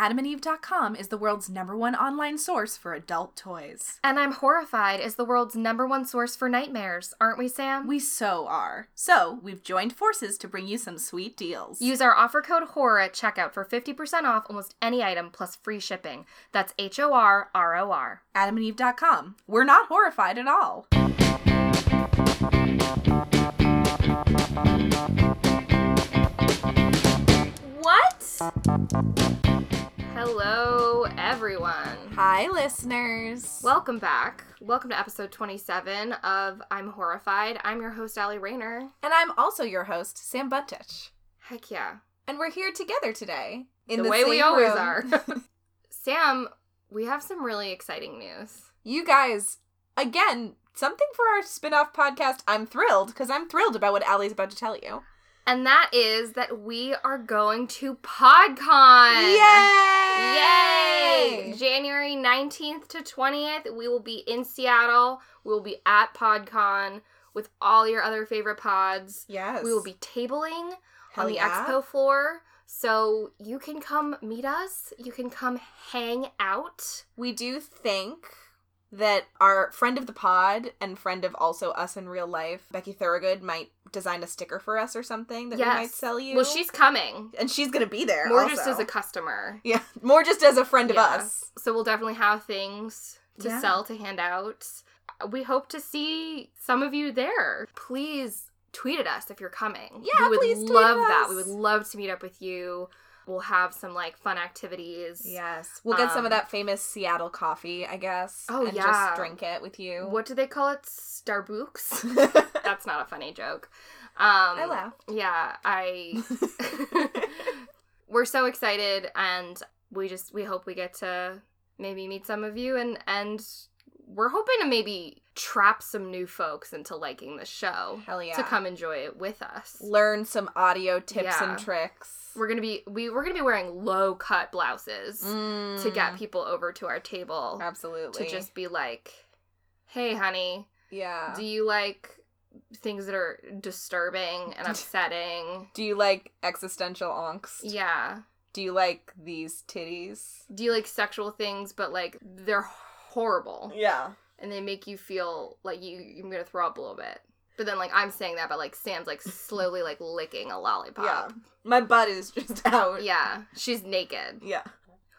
AdamandEve.com is the world's number one online source for adult toys. And I'm Horrified is the world's number one source for nightmares, aren't we, Sam? We so are. So, we've joined forces to bring you some sweet deals. Use our offer code HORROR at checkout for 50% off almost any item plus free shipping. That's H O R R O R. AdamandEve.com. We're not horrified at all. What? Hello, everyone. Hi, listeners. Welcome back. Welcome to episode 27 of I'm Horrified. I'm your host, Allie Rayner. And I'm also your host, Sam Buntich. Heck yeah. And we're here together today. In the, the way we always room. are. Sam, we have some really exciting news. you guys, again, something for our spin off podcast. I'm thrilled because I'm thrilled about what Allie's about to tell you. And that is that we are going to PodCon. Yay! Yay! January 19th to 20th, we will be in Seattle. We will be at PodCon with all your other favorite pods. Yes. We will be tabling Hell on the yeah. expo floor. So you can come meet us. You can come hang out. We do think that our friend of the pod and friend of also us in real life, Becky Thorogood, might design a sticker for us or something that we might sell you. Well, she's coming. and she's gonna be there. More also. just as a customer. yeah, more just as a friend Yeah. of us. So we'll definitely have things to Yeah. sell to hand out. We hope to see some of you there. Please tweet at us if you're coming. Yeah, we would love at that. We would love to meet up with you. We'll have some like fun activities. Yes, we'll get some Um, of that famous Seattle coffee, I guess. Oh, and yeah. just drink it with you. What do they call it? Starbucks? That's not a funny joke. Um, laughed. Yeah, I. We're so excited, and we just we hope we get to maybe meet some of you, and and we're hoping to maybe trap some new folks into liking the show Hell yeah. to come enjoy it with us. learn some audio tips Yeah. and tricks. We're gonna be we we're gonna be wearing low cut blouses Mm, to get people over to our table absolutely to just be like, "Hey, honey, yeah. do you like things that are disturbing and upsetting?" Do you like existential angst? Yeah. Do you like these titties? Do you like sexual things, but like they're horrible Yeah. and they make you feel like you you're gonna throw up a little bit. But then like I'm saying that, but like Sam's like slowly like licking a lollipop. Yeah. My butt is just out. Yeah, she's naked. Yeah.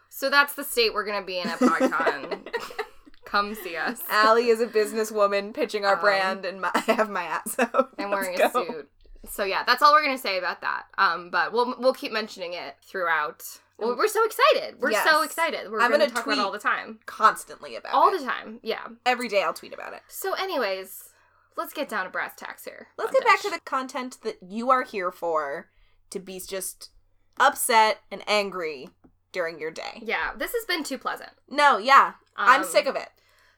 So that's the state we're gonna be in at PodCon. Come see us. Allie is a businesswoman pitching our Um, brand, and my, I have my ass out. I'm Let's wearing a go. suit. So yeah, that's all we're gonna say about that. Um, but we'll we'll keep mentioning it throughout. Well, we're so excited. We're so excited. We're I'm gonna, gonna talk about it all the time. Constantly about All it. the time. Yeah. Every day I'll tweet about it. So, anyways, let's get down to brass tacks here. Let's get back to the content that you are here for to be just upset and angry during your day. Yeah, this has been too pleasant. No, yeah. I'm Um, sick of it.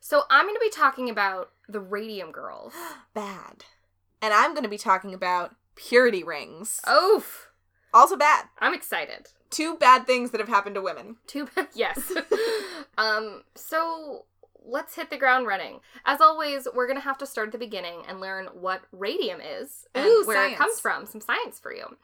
So I'm going to be talking about the Radium Girls. Bad. And I'm going to be talking about purity rings. Oof! Also bad. I'm excited. Two bad things that have happened to women. Too bad. Yes. um. So let's hit the ground running. As always, we're gonna have to start at the beginning and learn what radium is and Ooh, where it comes from. Some science for you.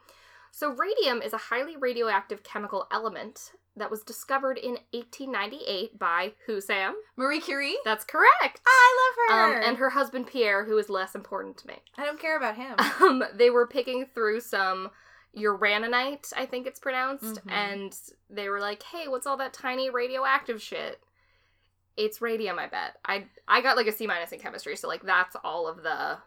So radium is a highly radioactive chemical element that was discovered in 1898 by who? Sam. Marie Curie? That's correct. I love Um, her. and her husband Pierre, who is less important to me. I don't care about him. Um, they were picking through some uraninite, I think it's pronounced, Mhm. and they were like, "Hey, what's all that tiny radioactive shit?" It's radium, I bet. I I got like a C minus in chemistry, so like that's all of the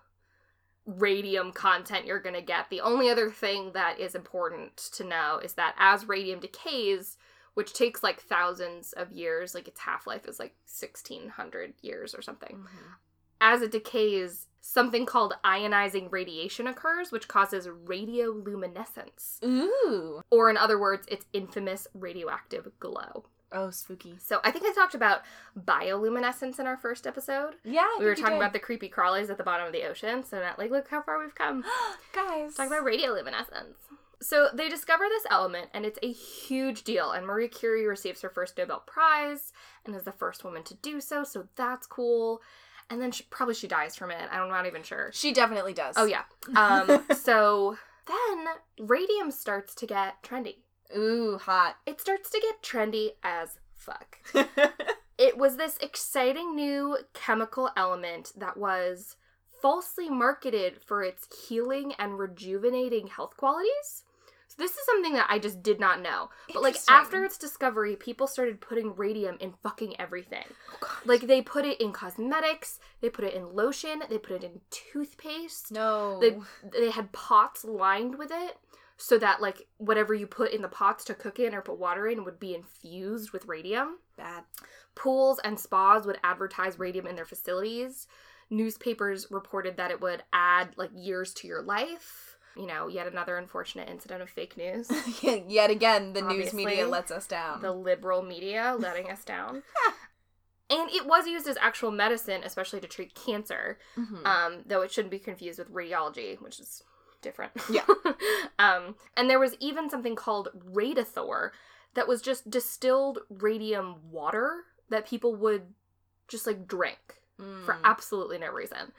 radium content you're gonna get. The only other thing that is important to know is that as radium decays, which takes like thousands of years, like its half life is like sixteen hundred years or something mm-hmm. as it decays, something called ionizing radiation occurs, which causes radioluminescence. Ooh. Or, in other words, its infamous radioactive glow. Oh, spooky. So, I think I talked about bioluminescence in our first episode. Yeah. we were talking about the creepy crawlies at the bottom of the ocean. So, now, like, look how far we've come. guys. Talk about radioluminescence. So they discover this element, and it's a huge deal. And Marie Curie receives her first Nobel Prize, and is the first woman to do so. So that's cool. And then she, probably she dies from it. I'm not even sure. She definitely does. Oh yeah. Um. so then radium starts to get trendy. Ooh, hot. It starts to get trendy as fuck. It was this exciting new chemical element that was falsely marketed for its healing and rejuvenating health qualities. So this is something that I just did not know. But like after its discovery, people started putting radium in fucking everything. Oh, Like they put it in cosmetics, they put it in lotion, they put it in toothpaste. no. They they had pots lined with it so that like whatever you put in the pots to cook in or put water in would be infused with radium. Bad. Pools and spas would advertise radium in their facilities. Newspapers reported that it would add like years to your life. You know, yet another unfortunate incident of fake news. Yet again, the news media lets us down. the liberal media letting us down. And it was used as actual medicine, especially to treat cancer, Mhm. um, though it shouldn't be confused with radiology, which is different. Yeah. um, and there was even something called Radithor that was just distilled radium water that people would just like drink for Mm. absolutely no reason.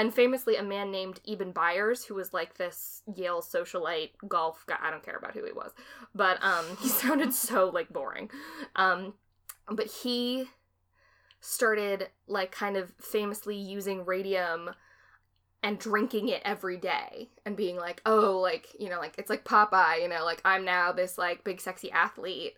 And famously, a man named Eben Byers, who was like this Yale socialite golf guy. I don't care about who he was, but um, he sounded so like boring. Um, but he started like kind of famously using radium and drinking it every day and being like, oh, like you know, like it's like Popeye, you know, like I'm now this like big sexy athlete,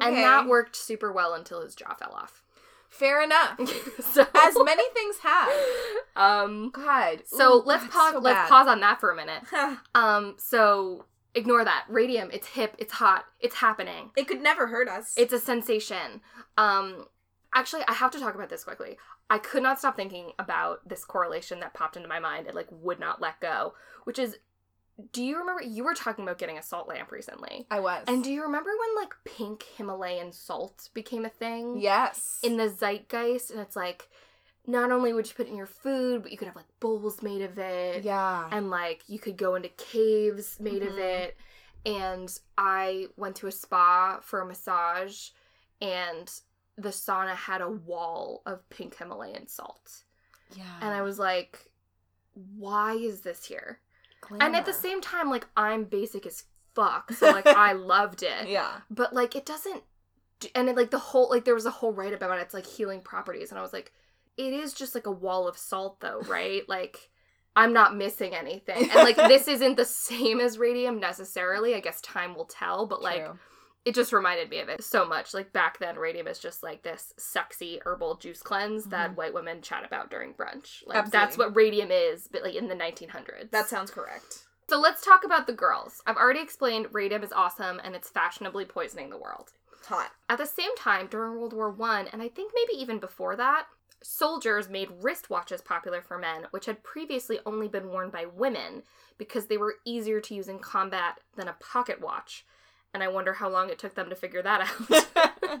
and that worked super well until his jaw fell off. Fair enough. so As many things have. um God. so Ooh, let's pause so let's pause on that for a minute um so ignore that radium it's hip it's hot it's happening It could never hurt us. it's a sensation um actually i have to talk about this quickly i could not stop thinking about this correlation that popped into my mind and like would not let go which is do you remember you were talking about getting a salt lamp recently I was. and do you remember when like pink himalayan salt became a thing yes. in the zeitgeist and it's like not only would you put it in your food but you could have like bowls made of it yeah. and like you could go into caves made of Mhm. it and i went to a spa for a massage and the sauna had a wall of pink himalayan salt yeah. and i was like why is this here and at the same time like i'm basic as fuck so like i loved it Yeah. but like it doesn't and it, like the whole like there was a whole write about it it's like healing properties and i was like it is just like a wall of salt though right like i'm not missing anything and like this isn't the same as radium necessarily i guess time will tell but like True. It just reminded me of it so much like back then radium is just like this sexy herbal juice cleanse that Mhm. white women chat about during brunch like that's what radium is but like in the 1900s that sounds correct. so let's talk about the girls i've already explained radium is awesome and it's fashionably poisoning the world Hot. at the same time, during World War One, and I think maybe even before that, soldiers made wristwatches popular for men, which had previously only been worn by women because they were easier to use in combat than a pocket watch. And I wonder how long it took them to figure that out.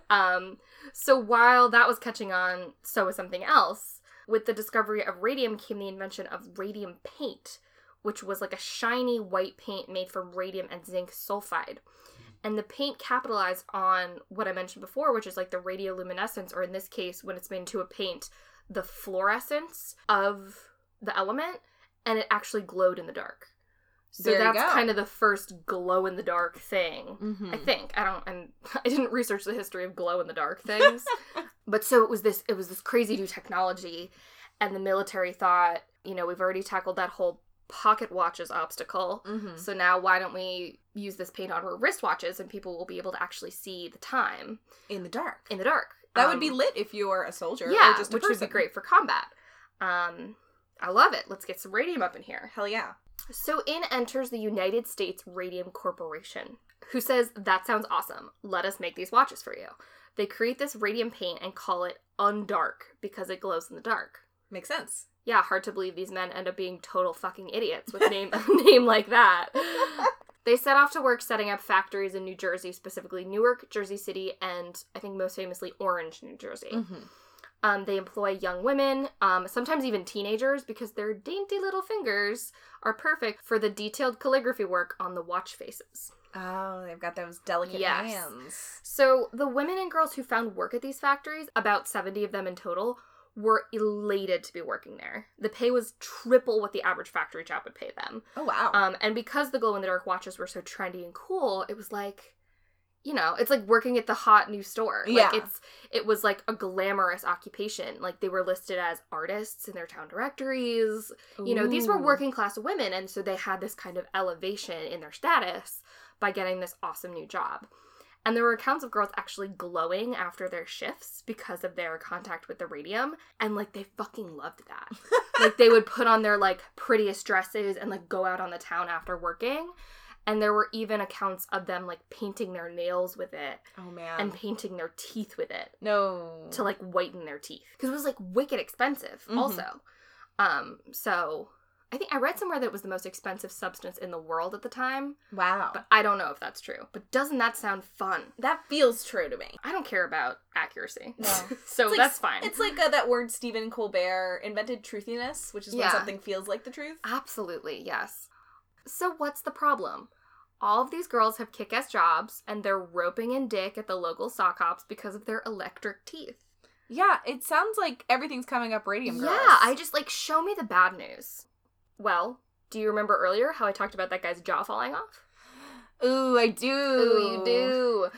um, so while that was catching on, so was something else. With the discovery of radium came the invention of radium paint, which was like a shiny white paint made from radium and zinc sulfide. And the paint capitalized on what I mentioned before, which is like the radioluminescence, or in this case, when it's made into a paint, the fluorescence of the element, and it actually glowed in the dark. So There that's kind of the first glow in the dark thing. Mm-hmm. I think I don't, and I didn't research the history of glow in the dark things, but so it was this, it was this crazy new technology, and the military thought, you know, we've already tackled that whole pocket watches obstacle, Mm-hmm. so now why don't we use this paint on our wristwatches, and people will be able to actually see the time In the dark. in the dark. That would be Um, lit if you're a soldier. yeah, or just a which would be great for combat. Um, I love it. Let's get some radium up in here. Hell yeah. So in enters the United States Radium Corporation, who says, That sounds awesome. Let us make these watches for you. They create this radium paint and call it Undark because it glows in the dark. Makes sense. Yeah, hard to believe these men end up being total fucking idiots with a name a name like that. They set off to work setting up factories in New Jersey, specifically Newark, Jersey City, and I think most famously Orange, New Jersey. Mm-hmm. Um, they employ young women, um, sometimes even teenagers, because their dainty little fingers are perfect for the detailed calligraphy work on the watch faces. Oh, they've got those delicate Yes. hands. So, the women and girls who found work at these factories, about 70 of them in total, were elated to be working there. The pay was triple what the average factory job would pay them. Oh wow. Um, and because the glow in the dark watches were so trendy and cool, it was like, you know, it's like working at the hot new store. Yeah. It's it was like a glamorous occupation. Like they were listed as artists in their town directories. You know, these were working class women, and so they had this kind of elevation in their status by getting this awesome new job. And there were accounts of girls actually glowing after their shifts because of their contact with the radium. And like they fucking loved that. like they would put on their like prettiest dresses and like go out on the town after working. And there were even accounts of them like painting their nails with it Oh man. and painting their teeth with it no. to like whiten their teeth because it was like wicked expensive Mhm. also um so i think i read somewhere that it was the most expensive substance in the world at the time wow. but i don't know if that's true but doesn't that sound fun that feels true to me. i don't care about accuracy No. so like- that's fine It's like uh, that word Stephen Colbert invented truthiness, which is when something feels like the truth. absolutely yes so what's the problem all of these girls have kick-ass jobs and they're roping in dick at the local sock hops because of their electric teeth Yeah, it sounds like everything's coming up radium girls. Yeah, I just like show me the bad news. Well, do you remember earlier how I talked about that guy's jaw falling off? Ooh, I do. Ooh, you do.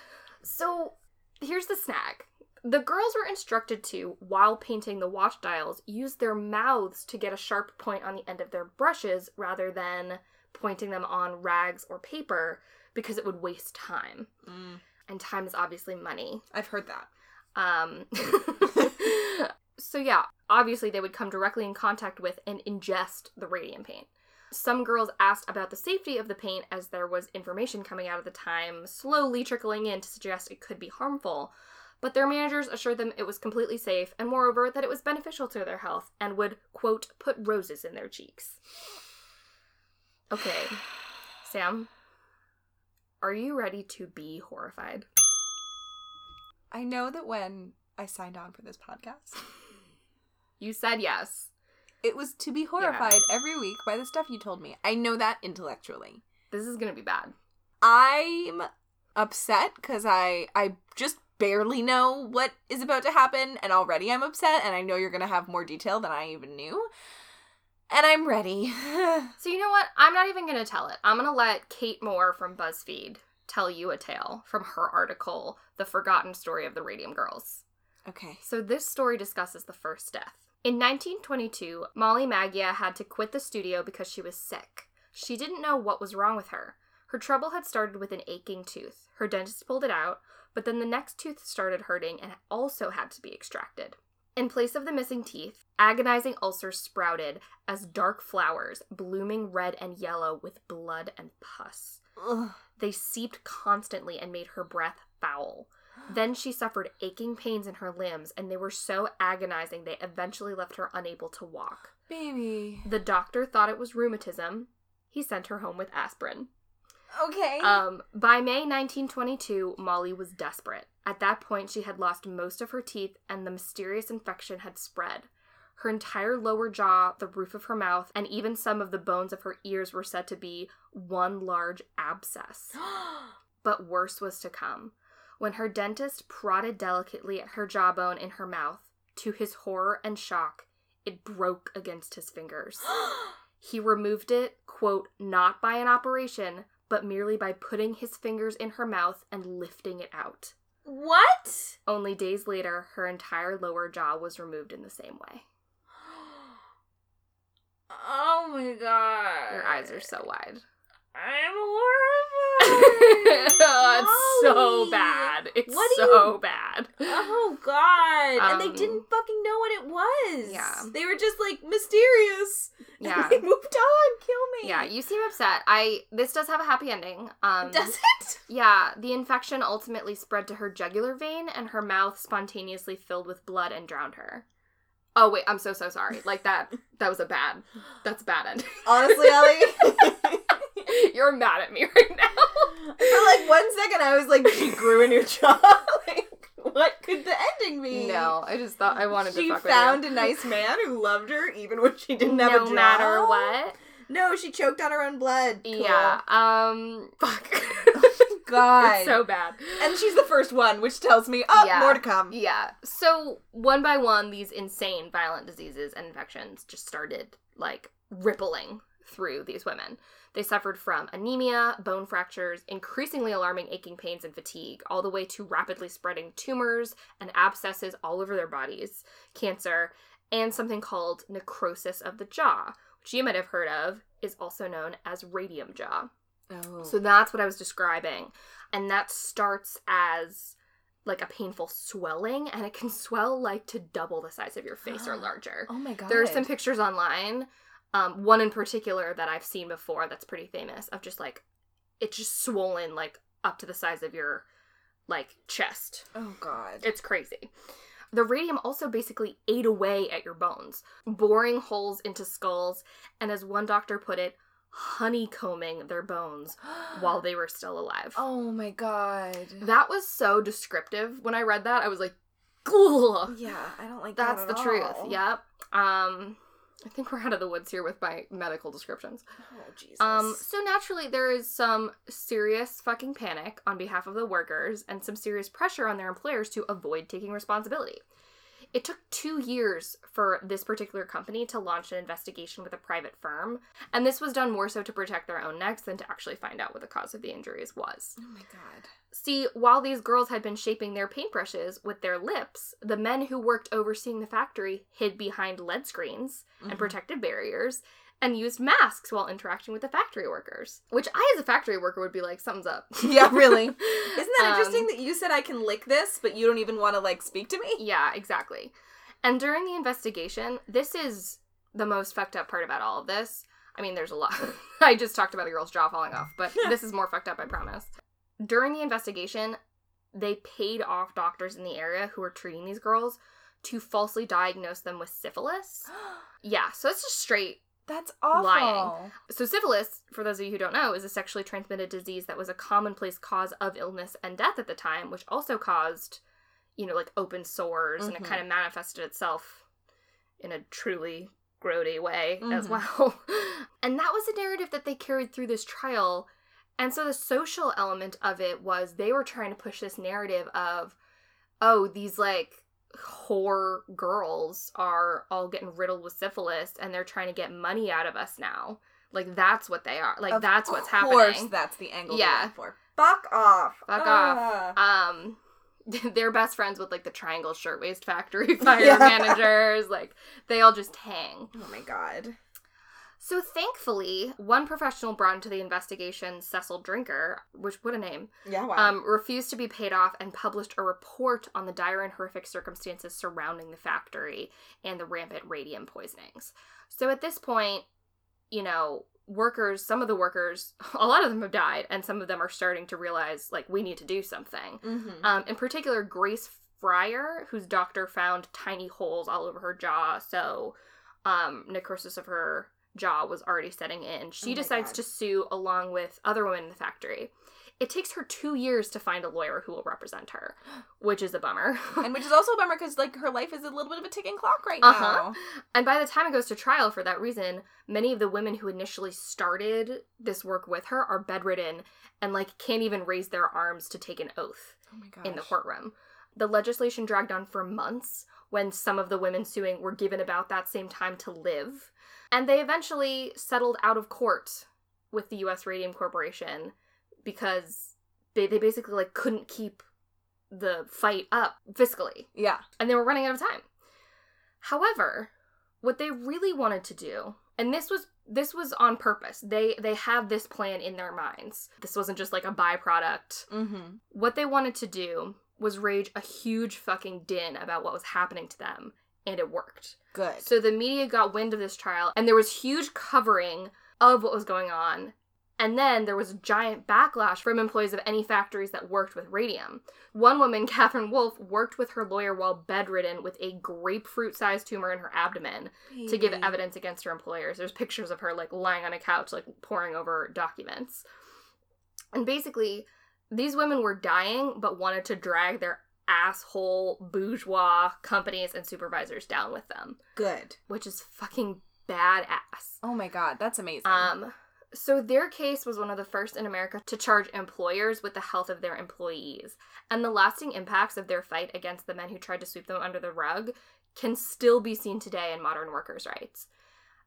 So here's the snag. The girls were instructed to, while painting the watch dials, use their mouths to get a sharp point on the end of their brushes rather than pointing them on rags or paper because it would waste time. Mm, And time is obviously money. I've heard that. Um, so yeah, obviously they would come directly in contact with and ingest the radium paint. Some girls asked about the safety of the paint as there was information coming out at the time slowly trickling in to suggest it could be harmful, but their managers assured them it was completely safe and moreover that it was beneficial to their health and would quote put roses in their cheeks. Okay, Sam, are you ready to be horrified? I know that when I signed on for this podcast, You said yes. it was to be horrified every week by the stuff you told me. I know that intellectually. This is gonna be bad. I'm upset because I I just barely know what is about to happen, and already I'm upset, and I know you're gonna have more detail than I even knew. And I'm ready. So you know what? I'm not even gonna tell it. I'm gonna let Kate Moore from BuzzFeed tell you a tale from her article, The Forgotten Story of the Radium Girls. okay. So this story discusses the first death. In 1922, Molly Maggia had to quit the studio because she was sick. She didn't know what was wrong with her. Her trouble had started with an aching tooth. Her dentist pulled it out, but then the next tooth started hurting and also had to be extracted. In place of the missing teeth, agonizing ulcers sprouted as dark flowers, blooming red and yellow with blood and pus. Ugh. They seeped constantly and made her breath foul. Then she suffered aching pains in her limbs, and they were so agonizing they eventually left her unable to walk. Baby. The doctor thought it was rheumatism. He sent her home with aspirin. Okay. Um, by May 1922, Molly was desperate. At that point, she had lost most of her teeth, and the mysterious infection had spread. Her entire lower jaw, the roof of her mouth, and even some of the bones of her ears were said to be one large abscess. But worse was to come. When her dentist prodded delicately at her jawbone in her mouth, to his horror and shock, it broke against his fingers. He removed it, quote, not by an operation, but merely by putting his fingers in her mouth and lifting it out. What? Only days later, her entire lower jaw was removed in the same way. Oh my god. Your eyes are so wide. I'm horrified. oh, it's so bad. It's What so you- bad. Oh god. and they Um, didn't fucking know what it was. Yeah. They were just like mysterious. Yeah. And they moved on. Kill me. Yeah, you seem upset. I this does have a happy ending. Um Does it? Yeah, the infection ultimately spread to her jugular vein and her mouth spontaneously filled with blood and drowned her. Oh wait, I'm so so sorry. Like that that was a bad that's a bad ending. Honestly, Ellie. You're mad at me right now. For like one second, I was like, she grew a new jaw. like, what could the ending be? No, I just thought I wanted She to fuck found a nice man who loved her even when she didn't have no a jaw. matter what. No, she choked on her own blood. Cool. Yeah. Um fuck. God. It's so bad. and she's the first one, which tells me, oh, Yeah. more to come. Yeah. So one by one, these insane violent diseases and infections just started like rippling through these women. They suffered from anemia, bone fractures, increasingly alarming aching pains and fatigue, all the way to rapidly spreading tumors and abscesses all over their bodies, cancer, and something called necrosis of the jaw, which you might have heard of, is also known as radium jaw. Oh. So that's what I was describing. And that starts as like a painful swelling, and it can swell like to double the size of your face or larger. oh my god. There are some pictures online, um, one in particular that I've seen before that's pretty famous, of just like it's just swollen like up to the size of your like chest. Oh god. It's crazy. The radium also basically ate away at your bones, boring holes into skulls, and as one doctor put it, honeycombing their bones while they were still alive. Oh my god. That was so descriptive. When I read that, I was like, Ugh. Yeah, I don't like That's that the at truth. Yep. Um I think we're out of the woods here with my medical descriptions. Oh Jesus. Um so naturally there is some serious fucking panic on behalf of the workers and some serious pressure on their employers to avoid taking responsibility. It took two years for this particular company to launch an investigation with a private firm, and this was done more so to protect their own necks than to actually find out what the cause of the injuries was. oh my god. See, while these girls had been shaping their paintbrushes with their lips, the men who worked overseeing the factory hid behind lead screens Mhm. and protective barriers and used masks while interacting with the factory workers. Which I, as a factory worker, would be like, something's up. Yeah, really. Isn't that Um, interesting that you said I can lick this, but you don't even want to like speak to me? Yeah, exactly. And during the investigation, this is the most fucked up part about all of this. I mean, there's a lot. I just talked about a girl's jaw falling off, but this is more fucked up, I promise. During the investigation, they paid off doctors in the area who were treating these girls to falsely diagnose them with syphilis. Yeah, so it's just straight. That's awful. Lying. So, syphilis, for those of you who don't know, is a sexually transmitted disease that was a commonplace cause of illness and death at the time, which also caused, you know, like open sores, and it Mhm. kind of manifested itself in a truly grody way as Mhm. well. and that was a narrative that they carried through this trial. And so the social element of it was they were trying to push this narrative of, oh, these like whore girls are all getting riddled with syphilis and they're trying to get money out of us now. Like that's what they are. Like Of that's what's happening. Of course that's the angle Yeah. for. Fuck off. Fuck Ah. Um they're best friends with like the Triangle Shirtwaist Factory fire Yeah. managers. Like they all just hang. Oh my god. So thankfully, one professional brought into the investigation, Cecil Drinker, which what a name, Yeah, wow. um, refused to be paid off and published a report on the dire and horrific circumstances surrounding the factory and the rampant radium poisonings. So at this point, you know, workers, some of the workers, a lot of them have died, and some of them are starting to realize, like, we need to do something. mm-hmm. Um, in particular, Grace Fryer, whose doctor found tiny holes all over her jaw, so um, necrosis of her jaw was already setting in. She Oh decides God. to sue along with other women in the factory. It takes her two years to find a lawyer who will represent her, which is a bummer. and which is also a bummer because like her life is a little bit of a ticking clock right Uh-huh. now. And by the time it goes to trial for that reason, many of the women who initially started this work with her are bedridden and like can't even raise their arms to take an oath. Oh in the courtroom. The legislation dragged on for months when some of the women suing were given about that same time to live. And they eventually settled out of court with the US Radium Corporation because they, they basically like couldn't keep the fight up fiscally Yeah. and they were running out of time. However, what they really wanted to do, and this was this was on purpose. They they had this plan in their minds. This wasn't just like a byproduct Mm-hmm. what they wanted to do was rage a huge fucking din about what was happening to them, and it worked. Good. So the media got wind of this trial, and there was huge covering of what was going on. And then there was a giant backlash from employees of any factories that worked with radium. One woman, Catherine Wolfe, worked with her lawyer while bedridden with a grapefruit sized tumor in her abdomen to give evidence against her employers. There's pictures of her like lying on a couch, like poring over documents. And basically, these women were dying but wanted to drag their asshole bourgeois companies and supervisors down with them, Good. which is fucking badass. Oh my god, that's amazing. Um So their case was one of the first in America to charge employers with the health of their employees. And the lasting impacts of their fight against the men who tried to sweep them under the rug can still be seen today in modern workers' rights.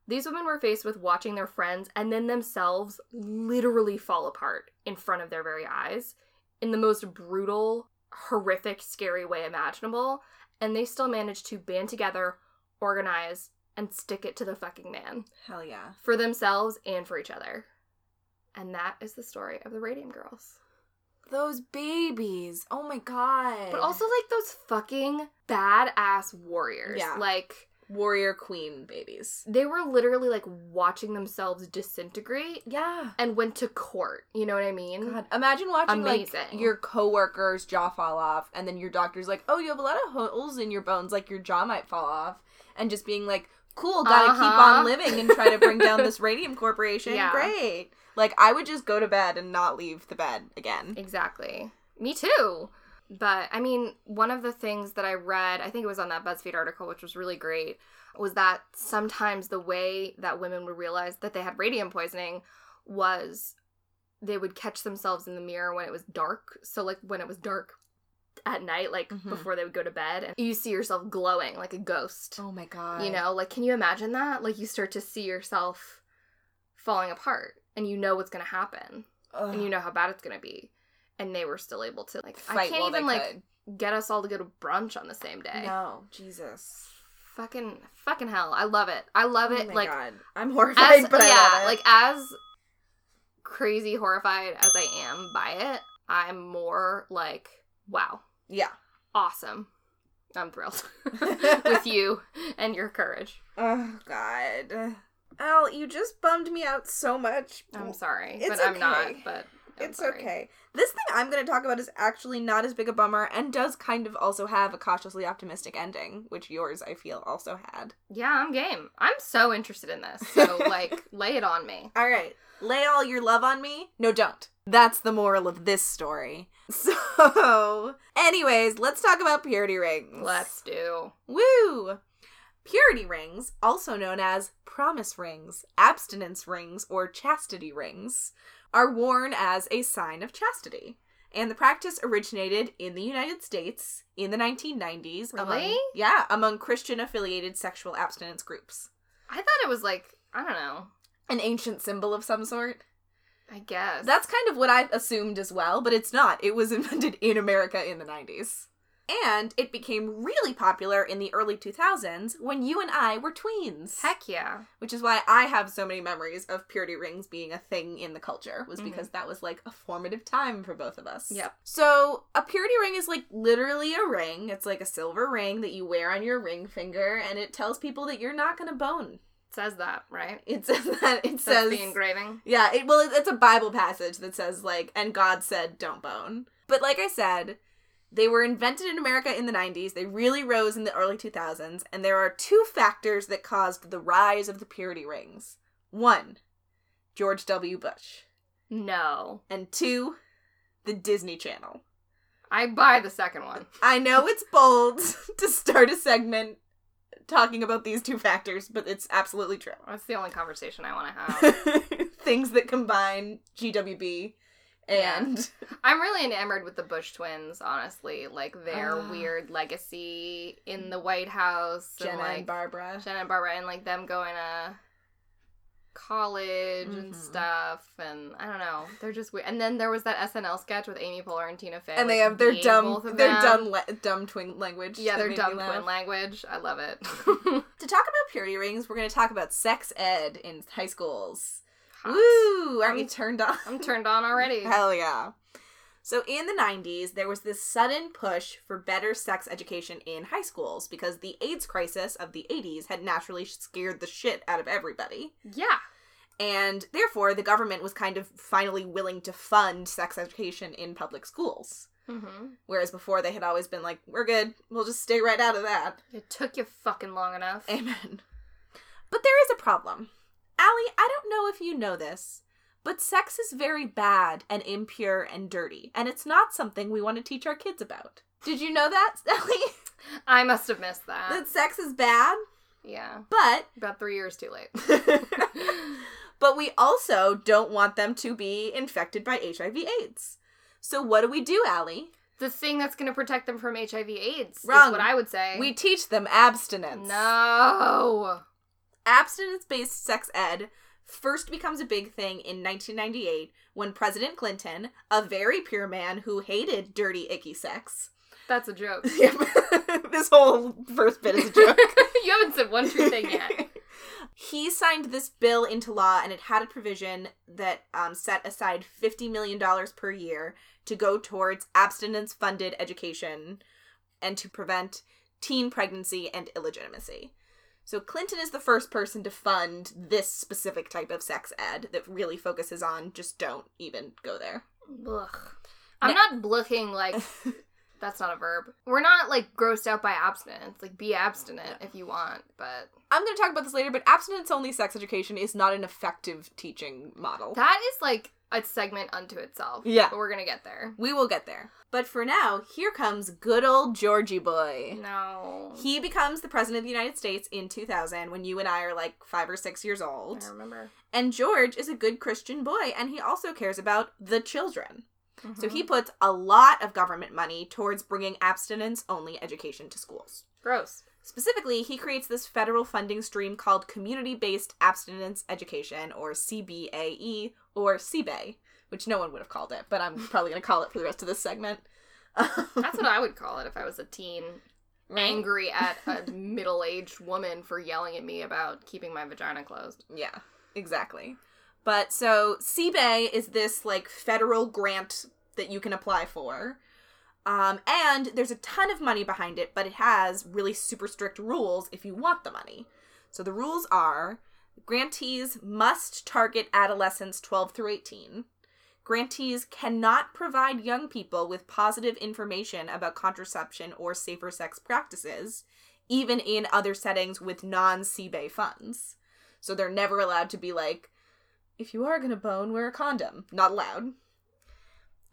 These women were faced with watching their friends and then themselves literally fall apart in front of their very eyes in the most brutal, horrific, scary way imaginable. And they still managed to band together, organize, and stick it to the fucking man Hell yeah. for themselves and for each other. And that is the story of the Radium Girls. Those babies. Oh my god. But also like those fucking badass warriors. Yeah. Like warrior queen babies. they were literally like watching themselves disintegrate Yeah. and went to court. You know what I mean? God, imagine watching like Amazing. your coworker's jaw fall off, and then your doctor's like, "Oh, you have a lot of holes in your bones, like your jaw might fall off," and just being like, "Cool, gotta keep Uh-huh. on living and try to bring down this radium corporation." Yeah. Great. Like I would just go to bed and not leave the bed again. Exactly. Me too. But I mean, one of the things that I read, I think it was on that BuzzFeed article, which was really great, was that sometimes the way that women would realize that they had radium poisoning was they would catch themselves in the mirror when it was dark. So, like, when it was dark at night, like Mhm. before they would go to bed, and you see yourself glowing like a ghost. Oh my god. You know, like, can you imagine that? Like, you start to see yourself falling apart, and you know what's going to happen Ugh. and you know how bad it's gonna be. And they were still able to like Fight I can't even like could. get us all to go to brunch on the same day. No, Jesus. Fucking fucking hell. I love it. I love Oh it. my like god. I'm horrified, as but I yeah, like as crazy horrified as I am by it, I'm more like, wow, yeah. awesome. I'm thrilled with you and your courage. Oh god. Al, you just bummed me out so much. I'm sorry, It's but I'm not. okay. But I'm it's sorry. okay. This thing I'm going to talk about is actually not as big a bummer and does kind of also have a cautiously optimistic ending, which yours I feel also had. Yeah, I'm game. I'm so interested in this. So like, lay it on me. All right. Lay all your love on me? No, don't. That's the moral of this story. So, anyways, let's talk about purity rings. Let's do. Woo! Purity rings, also known as promise rings, abstinence rings, or chastity rings, are worn as a sign of chastity. And the practice originated in the United States in the 1990s. Among, Really? yeah, among Christian affiliated sexual abstinence groups. I thought it was like I don't know. An ancient symbol of some sort. I guess That's kind of what I assumed as well, but it's not. It was invented in America in the 90s. And it became really popular in the early 2000s when you and I were tweens. heck yeah. Which is why I have so many memories of purity rings being a thing in the culture, was Mhm. because that was like a formative time for both of us. Yep. So, a purity ring is like literally a ring. It's like a silver ring that you wear on your ring finger, and it tells people that you're not gonna bone. It says that right. It says that, it That's says. the engraving. Yeah, it, well, it- it's a Bible passage that says, like, and God said, don't bone. But like I said, they were invented in America in the 90s. They really rose in the early 2000s. And there are two factors that caused the rise of the purity rings one, George W. Bush. No, And two, the Disney Channel. I buy the second one. I know it's bold to start a segment talking about these two factors, but it's absolutely true. That's the only conversation I want to have. Things that combine GWB and. I'm really enamored with the Bush twins. Honestly, like their Ah. weird legacy in the White House, Jenna and like and Barbara. Jenna and Barbara, and like them going to college and Mhm. stuff, and I don't know, they're just weird. And then there was that SNL sketch with Amy Poehler and Tina Fey, and they have their dumb, their them. dumb, le- dumb twin language. yeah, their dumb twin language. I love it. To talk about purity rings, we're going to talk about sex ed in high schools. Hot. Woo! We I'm- turned on? I'm turned on already. Hell yeah. So in the 90s, there was this sudden push for better sex education in high schools because the AIDS crisis of the 80s had naturally scared the shit out of everybody. Yeah. And therefore, the government was kind of finally willing to fund sex education in public schools. Mm-hmm. Whereas before, they had always been like, we're good, we'll just stay right out of that. It took you fucking long enough. Amen. But there is a problem. Allie, I don't know if you know this, but sex is very bad and impure and dirty, and it's not something we want to teach our kids about. Did you know that, Allie? I must have missed that. that sex is bad, yeah. but About three years too late. but we also don't want them to be infected by HIV/AIDS. So what do we do, Allie? The thing that's going to protect them from HIV/AIDS Wrong. is what I would say. We teach them abstinence. no. Abstinence based sex ed first becomes a big thing in 1998 when President Clinton, a very pure man who hated dirty, icky sex, That's a joke. this whole first bit is a joke. you haven't said one true thing yet. he signed this bill into law and it had a provision that um, set aside $50 million per year to go towards abstinence funded education and to prevent teen pregnancy and illegitimacy. So Clinton is the first person to fund this specific type of sex ed that really focuses on just don't even go there. Ugh. I'm not blucking like that's not a verb. We're not like grossed out by abstinence. Like be abstinent if you want, but I'm going to talk about this later, but abstinence only sex education is not an effective teaching model. that is like a segment unto itself. Yeah. But we're gonna get there. We will get there. But for now, here comes good old Georgie boy. No. He becomes the president of the United States in 2000 when you and I are like five or six years old. I remember. And George is a good Christian boy and he also cares about the children. So Mhm. he puts a lot of government money towards bringing abstinence only education to schools. gross. Specifically, he creates this federal funding stream called Community Based Abstinence Education, or CBAE, or CBAE, which no one would have called it, but I'm probably going to call it for the rest of this segment. That's what I would call it if I was a teen angry at a middle-aged woman for yelling at me about keeping my vagina closed. Yeah, exactly. But so CBAE is this like federal grant that you can apply for. Um, and there's a ton of money behind it, but it has really super strict rules if you want the money. So the rules are grantees must target adolescents 12 through 18. Grantees cannot provide young people with positive information about contraception or safer sex practices, even in other settings with non CBAE funds. So they're never allowed to be like, if you are gonna bone, wear a condom. Not allowed.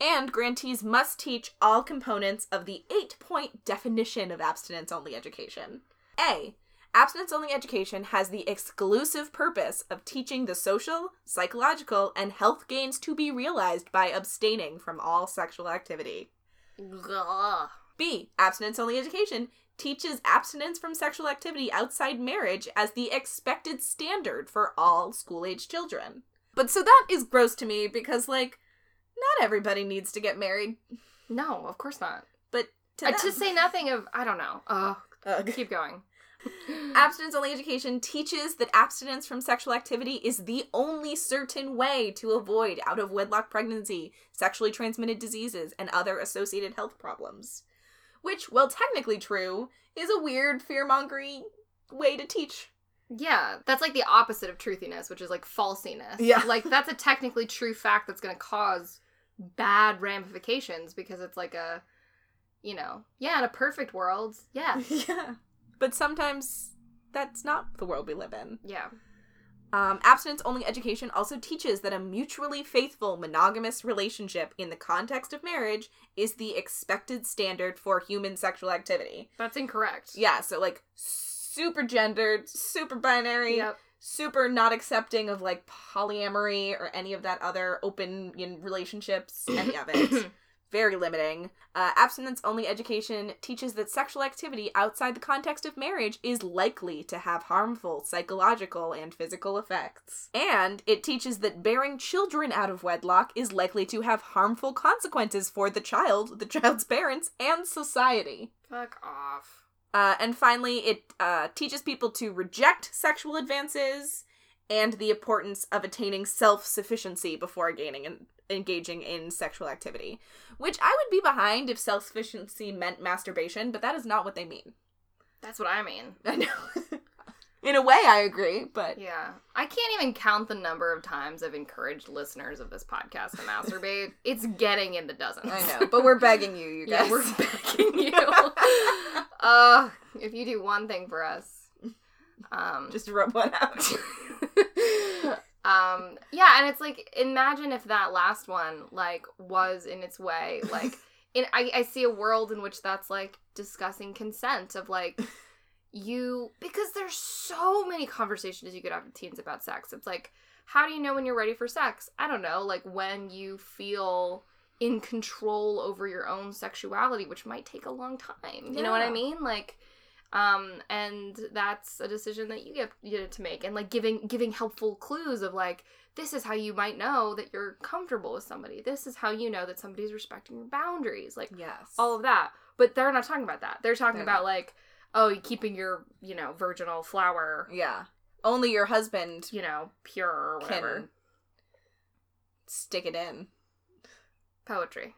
And grantees must teach all components of the eight point definition of abstinence only education. A. Abstinence only education has the exclusive purpose of teaching the social, psychological, and health gains to be realized by abstaining from all sexual activity. Ugh. B. Abstinence only education teaches abstinence from sexual activity outside marriage as the expected standard for all school age children. But so that is gross to me because, like, not everybody needs to get married. No, of course not. But to, Uh, to say nothing of I don't know. Ugh. Ugh. Keep going. Abstinence only education teaches that abstinence from sexual activity is the only certain way to avoid out of wedlock pregnancy, sexually transmitted diseases, and other associated health problems. Which, while technically true, is a weird fear-mongery way to teach. Yeah, that's like the opposite of truthiness, which is like falsiness. Yeah. Like that's a technically true fact that's going to cause bad ramifications because it's like a you know, yeah, in a perfect world, yeah. yeah. But sometimes that's not the world we live in. Yeah. Um, abstinence only education also teaches that a mutually faithful monogamous relationship in the context of marriage is the expected standard for human sexual activity. That's incorrect. Yeah, so like super gendered, super binary, Yep. super not accepting of like polyamory or any of that other open relationships, any of it. Very limiting. Uh, abstinence only education teaches that sexual activity outside the context of marriage is likely to have harmful psychological and physical effects. And it teaches that bearing children out of wedlock is likely to have harmful consequences for the child, the child's parents, and society. Fuck off. Uh, and finally, it uh, teaches people to reject sexual advances and the importance of attaining self sufficiency before gaining and engaging in sexual activity. Which I would be behind if self sufficiency meant masturbation, but that is not what they mean. That's what I mean. I know. In a way, I agree, but Yeah. I can't even count the number of times I've encouraged listeners of this podcast to masturbate. It's getting in the dozens. I know. But we're begging you, you guys. Yeah, we're begging you. uh, if you do one thing for us, um, just rub one out. Um, yeah, and it's like imagine if that last one like was in its way like in I, I see a world in which that's like discussing consent of like you because there's so many conversations you could have with teens about sex. It's like how do you know when you're ready for sex? I don't know, like when you feel in control over your own sexuality, which might take a long time. You know what I mean? Like um and that's a decision that you get you get to make and like giving giving helpful clues of like this is how you might know that you're comfortable with somebody. This is how you know that somebody's respecting your boundaries. Like Yes. all of that. But they're not talking about that. They're talking They're about like, oh, keeping your, you know, virginal flower, yeah. Only your husband you know, pure or whatever. can stick it in. Poetry.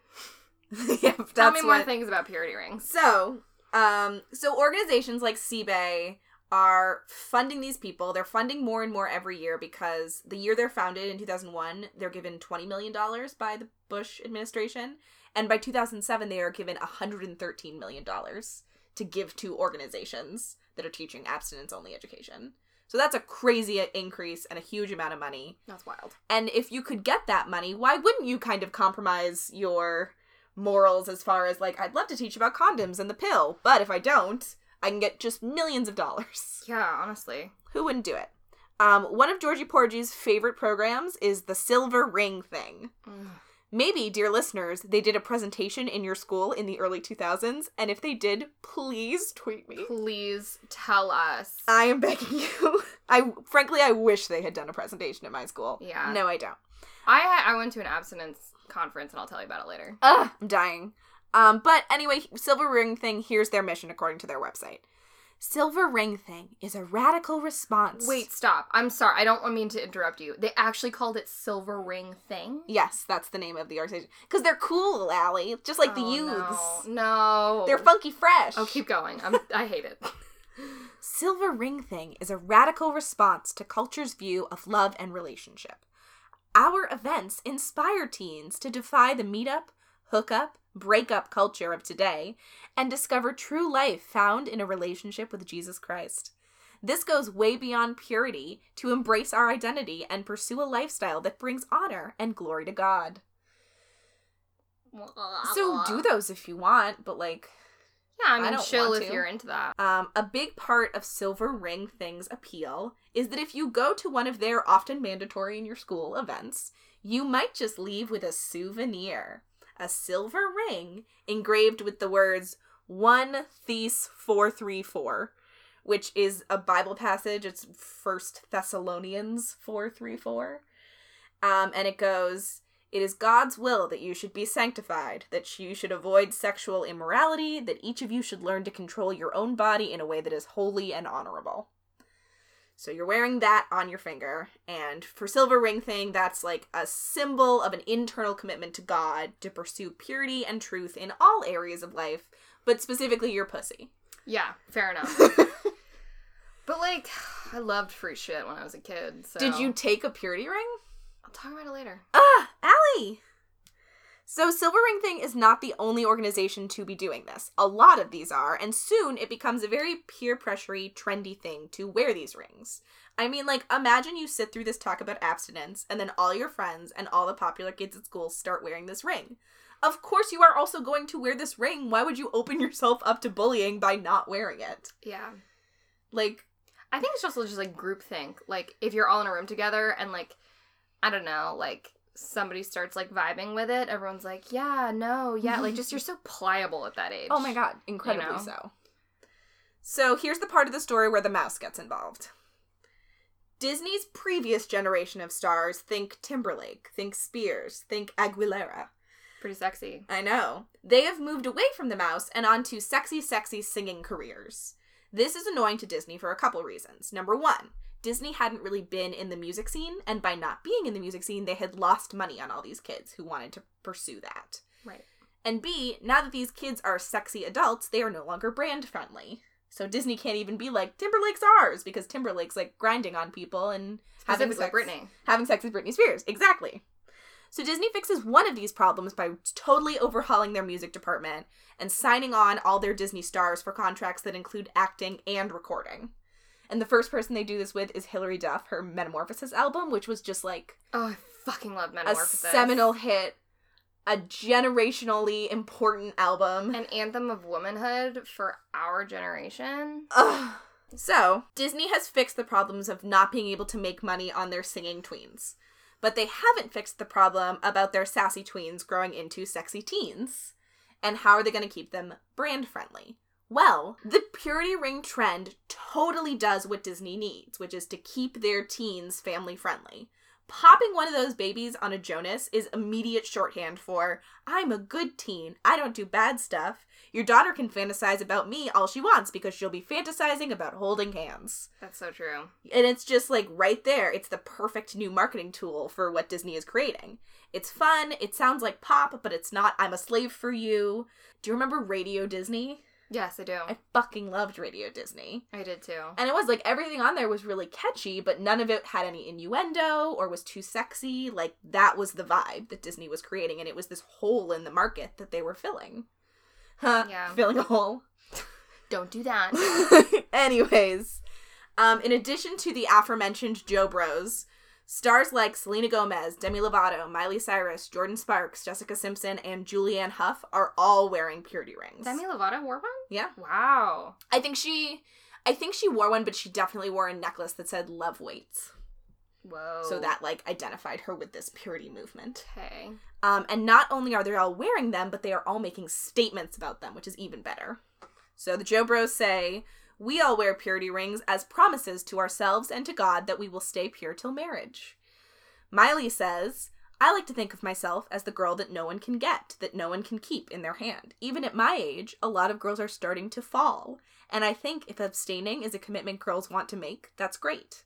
yeah, that's Tell me more what- things about purity rings. So, um, so organizations like CBAE are funding these people. They're funding more and more every year because the year they're founded in 2001, they're given 20 million dollars by the Bush administration, and by 2007 they are given 113 million dollars to give to organizations that are teaching abstinence only education. So that's a crazy increase and a huge amount of money. That's wild. And if you could get that money, why wouldn't you kind of compromise your morals as far as like, I'd love to teach about condoms and the pill, but if I don't, I can get just millions of dollars. Yeah, honestly. Who wouldn't do it? Um, one of Georgie Porgy's favorite programs is the Silver Ring Thing. Maybe, dear listeners, they did a presentation in your school in the early 2000s, and if they did, please tweet me. Please tell us. I am begging you. I frankly, I wish they had done a presentation at my school. Yeah. No, I don't. I I went to an abstinence conference and I'll tell you about it later. Ugh, I'm dying. Um, but anyway, Silver Ring Thing, here's their mission according to their website. Silver Ring Thing is a radical response. Wait, stop. I'm sorry. I don't mean to interrupt you. They actually called it Silver Ring Thing. Yes, that's the name of the organization. Because they're cool, Allie. Just like the Oh, youths. No. no. They're funky fresh. Oh, keep going. I'm, I hate it. Silver Ring Thing is a radical response to culture's view of love and relationship. Our events inspire teens to defy the meetup, hookup, breakup culture of today and discover true life found in a relationship with Jesus Christ. This goes way beyond purity to embrace our identity and pursue a lifestyle that brings honor and glory to God. So do those if you want, but like Yeah, I I mean, don't chill if you're into that. Um, a big part of Silver Ring Thing's appeal is that if you go to one of their often mandatory in your school events, you might just leave with a souvenir a silver ring engraved with the words 1 Thess 434, which is a Bible passage. It's First Thessalonians 434. Um, and it goes, It is God's will that you should be sanctified, that you should avoid sexual immorality, that each of you should learn to control your own body in a way that is holy and honorable. So you're wearing that on your finger, and for Silver Ring Thing, that's like a symbol of an internal commitment to God to pursue purity and truth in all areas of life, but specifically your pussy. Yeah, fair enough. but like, I loved free shit when I was a kid. So Did you take a purity ring? I'll talk about it later. Ah, Allie! So, Silver Ring Thing is not the only organization to be doing this. A lot of these are, and soon it becomes a very peer pressury, trendy thing to wear these rings. I mean, like, imagine you sit through this talk about abstinence, and then all your friends and all the popular kids at school start wearing this ring. Of course, you are also going to wear this ring. Why would you open yourself up to bullying by not wearing it? Yeah. Like, I think it's also just like groupthink. Like if you're all in a room together and like I don't know, like somebody starts like vibing with it, everyone's like, "Yeah, no, yeah." Like just you're so pliable at that age. Oh my god, incredibly know? so. So here's the part of the story where the mouse gets involved. Disney's previous generation of stars think Timberlake, think Spears, think Aguilera. Pretty sexy. I know. They have moved away from the mouse and onto sexy, sexy singing careers. This is annoying to Disney for a couple reasons. Number one, Disney hadn't really been in the music scene, and by not being in the music scene, they had lost money on all these kids who wanted to pursue that. Right. And B, now that these kids are sexy adults, they are no longer brand friendly. So Disney can't even be like Timberlake's ours because Timberlake's like grinding on people and having sex with Britney. having sex with Britney Spears. Exactly. So Disney fixes one of these problems by totally overhauling their music department and signing on all their Disney stars for contracts that include acting and recording. And the first person they do this with is Hilary Duff, her Metamorphosis album, which was just like Oh, I fucking love Metamorphosis, a seminal hit, a generationally important album. An anthem of womanhood for our generation. Ugh. So, Disney has fixed the problems of not being able to make money on their singing tweens. But they haven't fixed the problem about their sassy tweens growing into sexy teens. And how are they going to keep them brand friendly? Well, the purity ring trend totally does what Disney needs, which is to keep their teens family friendly. Popping one of those babies on a Jonas is immediate shorthand for, I'm a good teen, I don't do bad stuff. Your daughter can fantasize about me all she wants because she'll be fantasizing about holding hands. That's so true. And it's just like right there, it's the perfect new marketing tool for what Disney is creating. It's fun, it sounds like pop, but it's not I'm a slave for you. Do you remember Radio Disney? Yes, I do. I fucking loved Radio Disney. I did too. And it was like everything on there was really catchy, but none of it had any innuendo or was too sexy. Like that was the vibe that Disney was creating, and it was this hole in the market that they were filling. Huh, Yeah. Filling a hole. Don't do that. Anyways, um, in addition to the aforementioned Jo Bros, stars like Selena Gomez, Demi Lovato, Miley Cyrus, Jordin Sparks, Jessica Simpson, and Julianne Hough are all wearing purity rings. Demi Lovato wore one? yeah. Wow. I think she I think she wore one, but she definitely wore a necklace that said love waits. Whoa. So that like identified her with this purity movement. Okay. Um, and not only are they all wearing them, but they are all making statements about them, which is even better. So the Joe Bros say, We all wear purity rings as promises to ourselves and to God that we will stay pure till marriage. Miley says, I like to think of myself as the girl that no one can get, that no one can keep in their hand. Even at my age, a lot of girls are starting to fall. And I think if abstaining is a commitment girls want to make, that's great.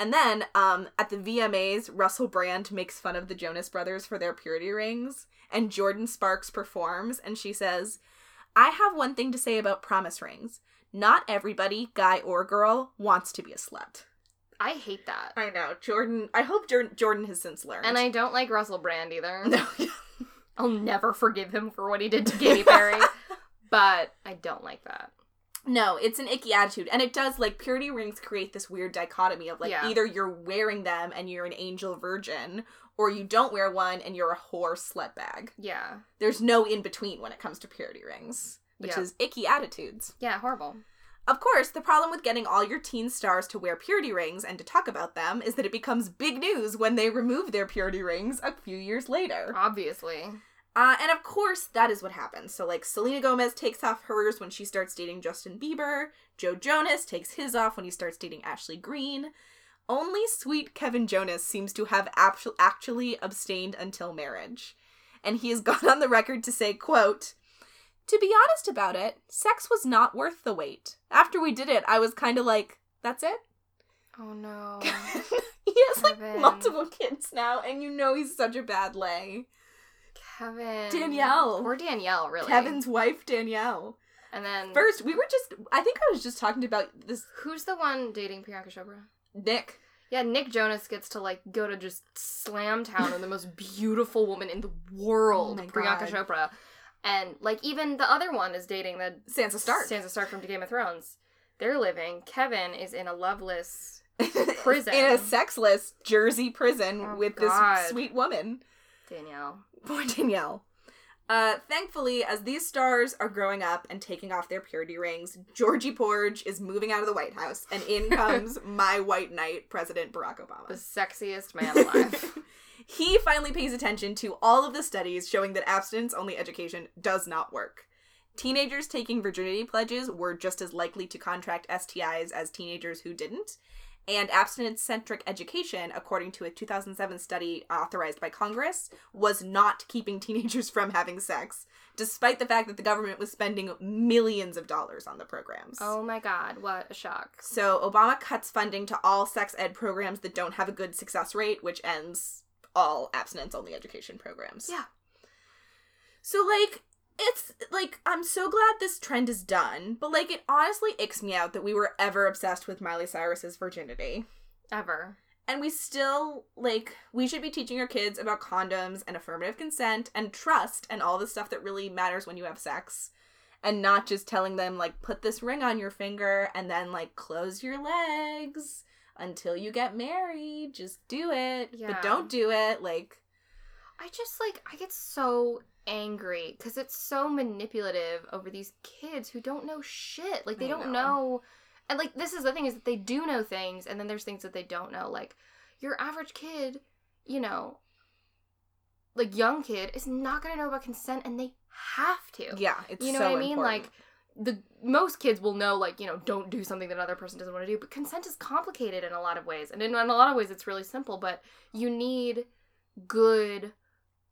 And then um, at the VMAs, Russell Brand makes fun of the Jonas Brothers for their purity rings, and Jordin Sparks performs, and she says, I have one thing to say about promise rings. Not everybody, guy or girl, wants to be a slut. I hate that. I know. Jordin, I hope Jor- Jordin has since learned. And I don't like Russell Brand either. No. I'll never forgive him for what he did to Katy Perry. but I don't like that. No, it's an icky attitude. And it does, like, purity rings create this weird dichotomy of, like, Yeah. either you're wearing them and you're an angel virgin, or you don't wear one and you're a whore slut bag. Yeah. There's no in between when it comes to purity rings, which Yeah. is icky attitudes. Yeah, horrible. Of course, the problem with getting all your teen stars to wear purity rings and to talk about them is that it becomes big news when they remove their purity rings a few years later. Obviously. Uh, and of course, that is what happens. So, like, Selena Gomez takes off hers when she starts dating Justin Bieber. Joe Jonas takes his off when he starts dating Ashley Greene. Only sweet Kevin Jonas seems to have actu- actually abstained until marriage. And he has gone on the record to say, quote, To be honest about it, sex was not worth the wait. After we did it, I was kind of like, that's it? Oh no. he has, like, multiple kids now, and you know he's such a bad lay. Kevin. Danielle. Or Danielle, really. Kevin's wife, Danielle. And then First, we were just, I think I was just talking about this who's the one dating Priyanka Chopra? Nick. Yeah, Nick Jonas gets to like go to just slam town on the most beautiful woman in the world, Oh Priyanka God. Chopra. And like even the other one is dating the Sansa Stark. Sansa Stark from Game of Thrones. They're living. Kevin is in a loveless prison. In a sexless Jersey prison Oh, with God. this sweet woman. Danielle. Poor Danielle. Uh, thankfully, as these stars are growing up and taking off their purity rings, Georgie Porge is moving out of the White House, and in comes my white knight, President Barack Obama. The sexiest man alive. he finally pays attention to all of the studies showing that abstinence only education does not work. Teenagers taking virginity pledges were just as likely to contract STIs as teenagers who didn't. And abstinence centric education, according to a 2007 study authorized by Congress, was not keeping teenagers from having sex, despite the fact that the government was spending millions of dollars on the programs. oh my god, what a shock. So Obama cuts funding to all sex ed programs that don't have a good success rate, which ends all abstinence only education programs. Yeah. So like it's like I'm so glad this trend is done, but like it honestly icks me out that we were ever obsessed with Miley Cyrus's virginity. Ever. And we still like we should be teaching our kids about condoms and affirmative consent and trust and all the stuff that really matters when you have sex. And not just telling them like put this ring on your finger and then like close your legs until you get married. Just do it. Yeah. But don't do it like I just like I get so angry because it's so manipulative over these kids who don't know shit. Like they don't know. know. And like this is the thing is that they do know things and then there's things that they don't know. Like your average kid, you know, like young kid is not going to know about consent and they have to. Yeah, it's you know so what I mean? important. Like the most kids will know like, you know, don't do something that another person doesn't want to do, but consent is complicated in a lot of ways. And in, in a lot of ways it's really simple, but you need good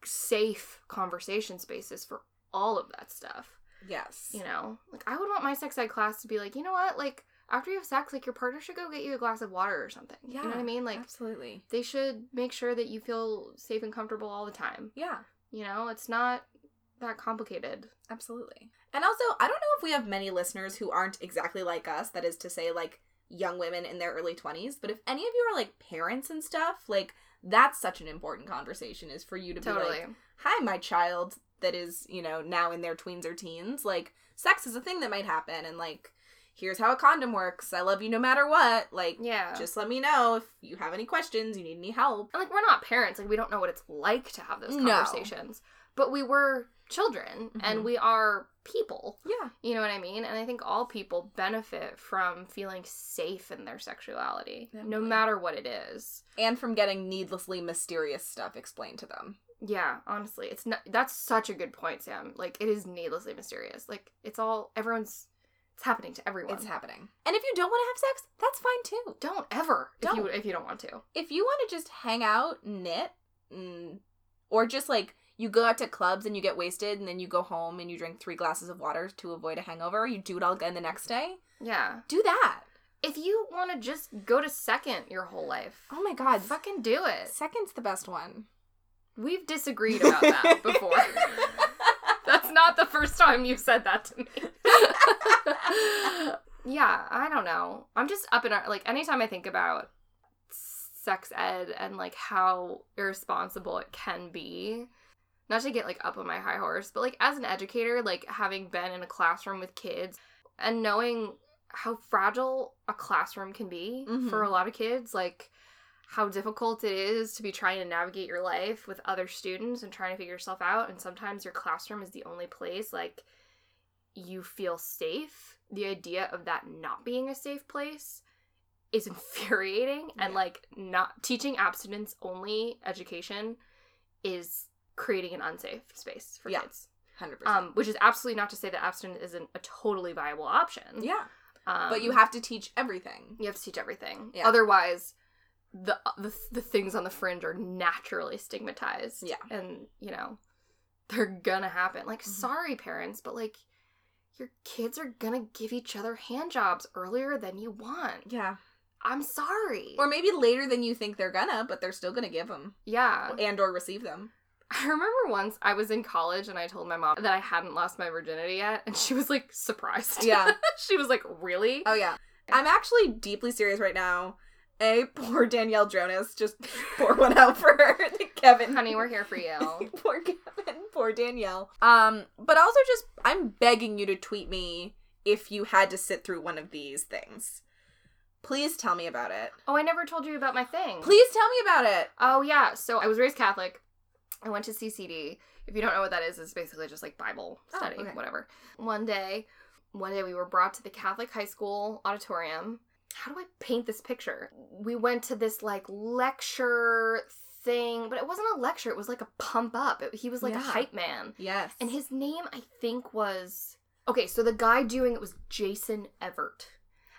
safe conversation spaces for all of that stuff. yes, You know, like I would want my sex ed class to be like, you know what, like after you have sex, like your partner should go get you a glass of water or something. yeah you know what I mean? Like absolutely. they should make sure that you feel safe and comfortable all the time. Yeah, You know, it's not that complicated. absolutely. And also, I don't know if we have many listeners who aren't exactly like us. That is to say, like young women in their early twenties. But if any of you are like parents and stuff, like that's such an important conversation. Is for you to be like, "Hi, my child that is you know now in their tweens or teens. Like sex is a thing that might happen, and like." Here's how a condom works. I love you no matter what. Like, yeah. just let me know if you have any questions, you need any help. and like we're not parents, like we don't know what it's like to have those No. conversations. But we were children Mhm. and we are people. Yeah. You know what I mean? And I think all people benefit from feeling safe in their sexuality, no matter what it is. And from getting needlessly mysterious stuff explained to them. Yeah, honestly, it's not. That's such a good point, Sam. Like, it is needlessly mysterious. Like, it's all everyone's. It's happening to everyone. It's happening. And if you don't want to have sex, that's fine too. don't ever if you Don't. if you don't want to. If you want to just hang out, knit, mm, or just like you go out to clubs and you get wasted and then you go home and you drink three glasses of water to avoid a hangover, you do it all again the next day, Yeah. do that. If you want to just go to second your whole life, Oh my god. fucking do it. Second's the best one. We've disagreed about that before. That's not the first time you've said that to me. yeah, I don't know. I'm just up in our like anytime I think about sex ed and like how irresponsible it can be. Not to get like up on my high horse, but like as an educator, like having been in a classroom with kids and knowing how fragile a classroom can be Mhm. for a lot of kids, like how difficult it is to be trying to navigate your life with other students and trying to figure yourself out and sometimes your classroom is the only place like you feel safe the idea of that not being a safe place is infuriating and like not teaching abstinence only education is creating an unsafe space for Yeah. kids 100%. um which is absolutely not to say that abstinence isn't a totally viable option yeah. um, But you have to teach everything. you have to teach everything. Yeah. Otherwise, the, the the things on the fringe are naturally stigmatized. Yeah. And, you know, they're gonna happen. Like, Mhm. sorry, parents, but like, your kids are gonna give each other hand jobs earlier than you want. Yeah. I'm sorry. Or maybe later than you think they're gonna, but they're still gonna give them yeah. and or receive them. I remember once I was in college and I told my mom that I hadn't lost my virginity yet, and she was like surprised. Yeah. she was like, really? Oh yeah. I'm actually deeply serious right now. A poor Danielle Jonas. Just pour one out for her. Kevin. Honey, we're here for you. poor Kevin. Poor Danielle. Um, but also just I'm begging you to tweet me if you had to sit through one of these things. Please tell me about it. oh, I never told you about my thing. Please tell me about it. Oh yeah, so I was raised Catholic. I went to CCD. If you don't know what that is, it's basically just like Bible Oh, study, okay. whatever. One day, one day we were brought to the Catholic high school auditorium. How do I paint this picture? We went to this like lecture thing, but it wasn't a lecture. It was like a pump up. It- he was like Yeah. a hype man, Yes. and his name I think was okay. So the guy doing it was Jason Evert.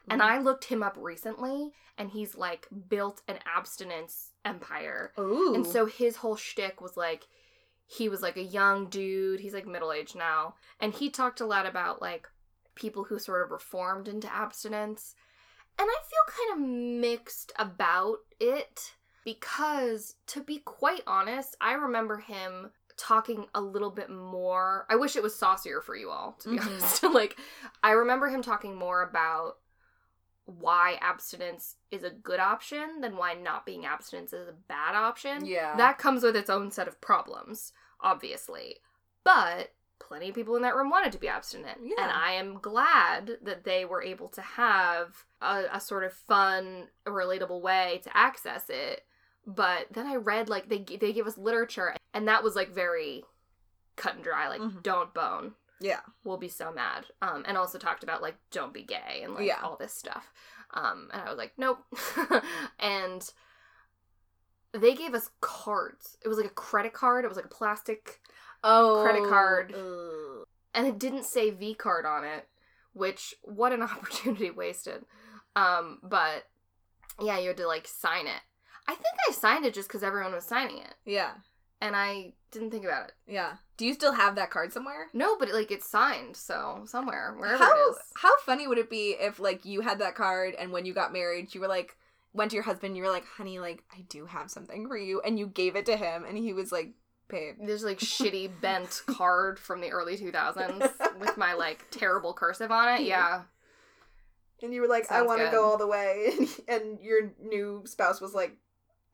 And mm-hmm. I looked him up recently, and he's like built an abstinence empire. Ooh. And so his whole shtick was like, he was like a young dude. He's like middle aged now, and he talked a lot about like people who sort of reformed into abstinence. And I feel kind of mixed about it because, to be quite honest, I remember him talking a little bit more. I wish it was saucier for you all, to be Mhm. honest. like, I remember him talking more about why abstinence is a good option than why not being abstinence is a bad option. Yeah. That comes with its own set of problems, obviously. But plenty of people in that room wanted to be abstinent. Yeah. And I am glad that they were able to have a, a sort of fun, relatable way to access it. But then I read, like, they, they gave us literature, and that was, like, very cut and dry. Like, Mhm. don't bone. Yeah. will be so mad. Um, and also talked about like don't be gay and like Yeah. all this stuff. Um, and I was like, nope. and they gave us cards. It was like a credit card. It was like a plastic, Oh. Credit card. Ugh. and it didn't say V card on it. Which what an opportunity wasted. Um, but yeah, you had to like sign it. I think I signed it just because everyone was signing it, Yeah. And I didn't think about it. Yeah. Do you still have that card somewhere? No, but like it's signed, so somewhere wherever how, it is. How funny would it be if like you had that card and when you got married, you were like went to your husband, you were like, honey, like I do have something for you, and you gave it to him, and he was like, babe. There's like shitty bent card from the early 2000s with my like terrible cursive on it. Yeah. And you were like, I want to go all the way, and, and your new spouse was like,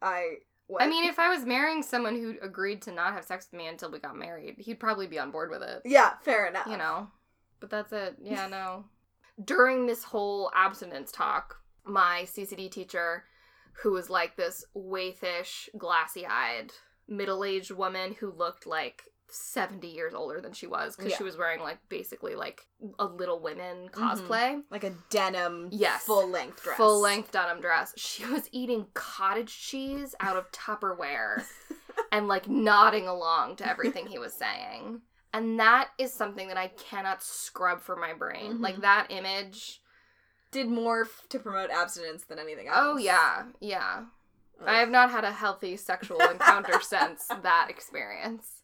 I. What? I mean, if I was marrying someone who agreed to not have sex with me until we got married, he'd probably be on board with it. yeah, fair enough. You know. But that's it. Yeah, no. During this whole abstinence talk, my CCD teacher, who was like this waithish, glassy eyed, middle aged woman who looked like 70 years older than she was because Yeah. she was wearing like basically like a Little Women cosplay. like a denim, Yes. full length dress, Full length denim dress. She was eating cottage cheese out of Tupperware and like nodding along to everything he was saying. And that is something that I cannot scrub from my brain. Mhm. Like that image. Did more f- to promote abstinence than anything else. Oh, yeah. Yeah. Ugh. I have not had a healthy sexual encounter since that experience.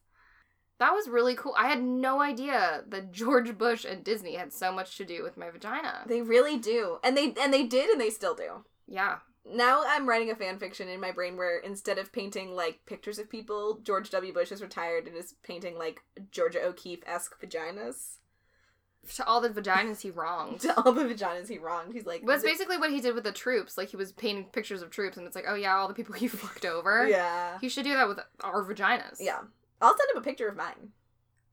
That was really cool. I had no idea that George Bush and Disney had so much to do with my vagina. They really do, and they and they did, and they still do. Yeah. Now I'm writing a fan fiction in my brain where instead of painting like pictures of people, George W. Bush is retired and is painting like Georgia O'Keeffe esque vaginas. To all the vaginas he wronged. To all the vaginas he wronged, he's like, But it's basically what he did with the troops. Like he was painting pictures of troops, and it's like, oh yeah, all the people he fucked over. yeah, He should do that with our vaginas. yeah. I'll send him a picture of mine.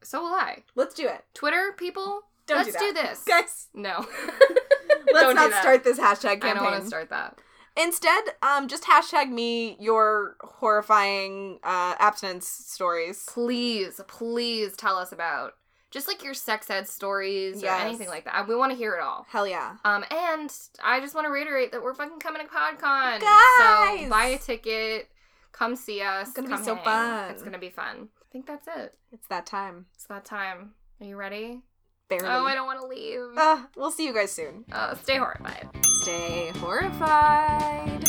So will I. Let's do it. Twitter people, Don't let's do, do, this. guys. No. Let's not start this hashtag campaign. I don't want to start that. Instead, um, just hashtag me your horrifying uh abstinence stories. Please, please tell us about just like your sex ed stories Yes. or anything like that. We want to hear it all. Hell yeah. Um, and I just want to reiterate that we're fucking coming to PodCon. Guys! So buy a ticket, come see us. It's gonna be so hang. fun. It's gonna be fun. I think that's it. It's that time. It's that time. Are you ready? Barely. Oh, I don't want to leave. Uh, we'll see you guys soon. Uh, stay horrified. Stay horrified.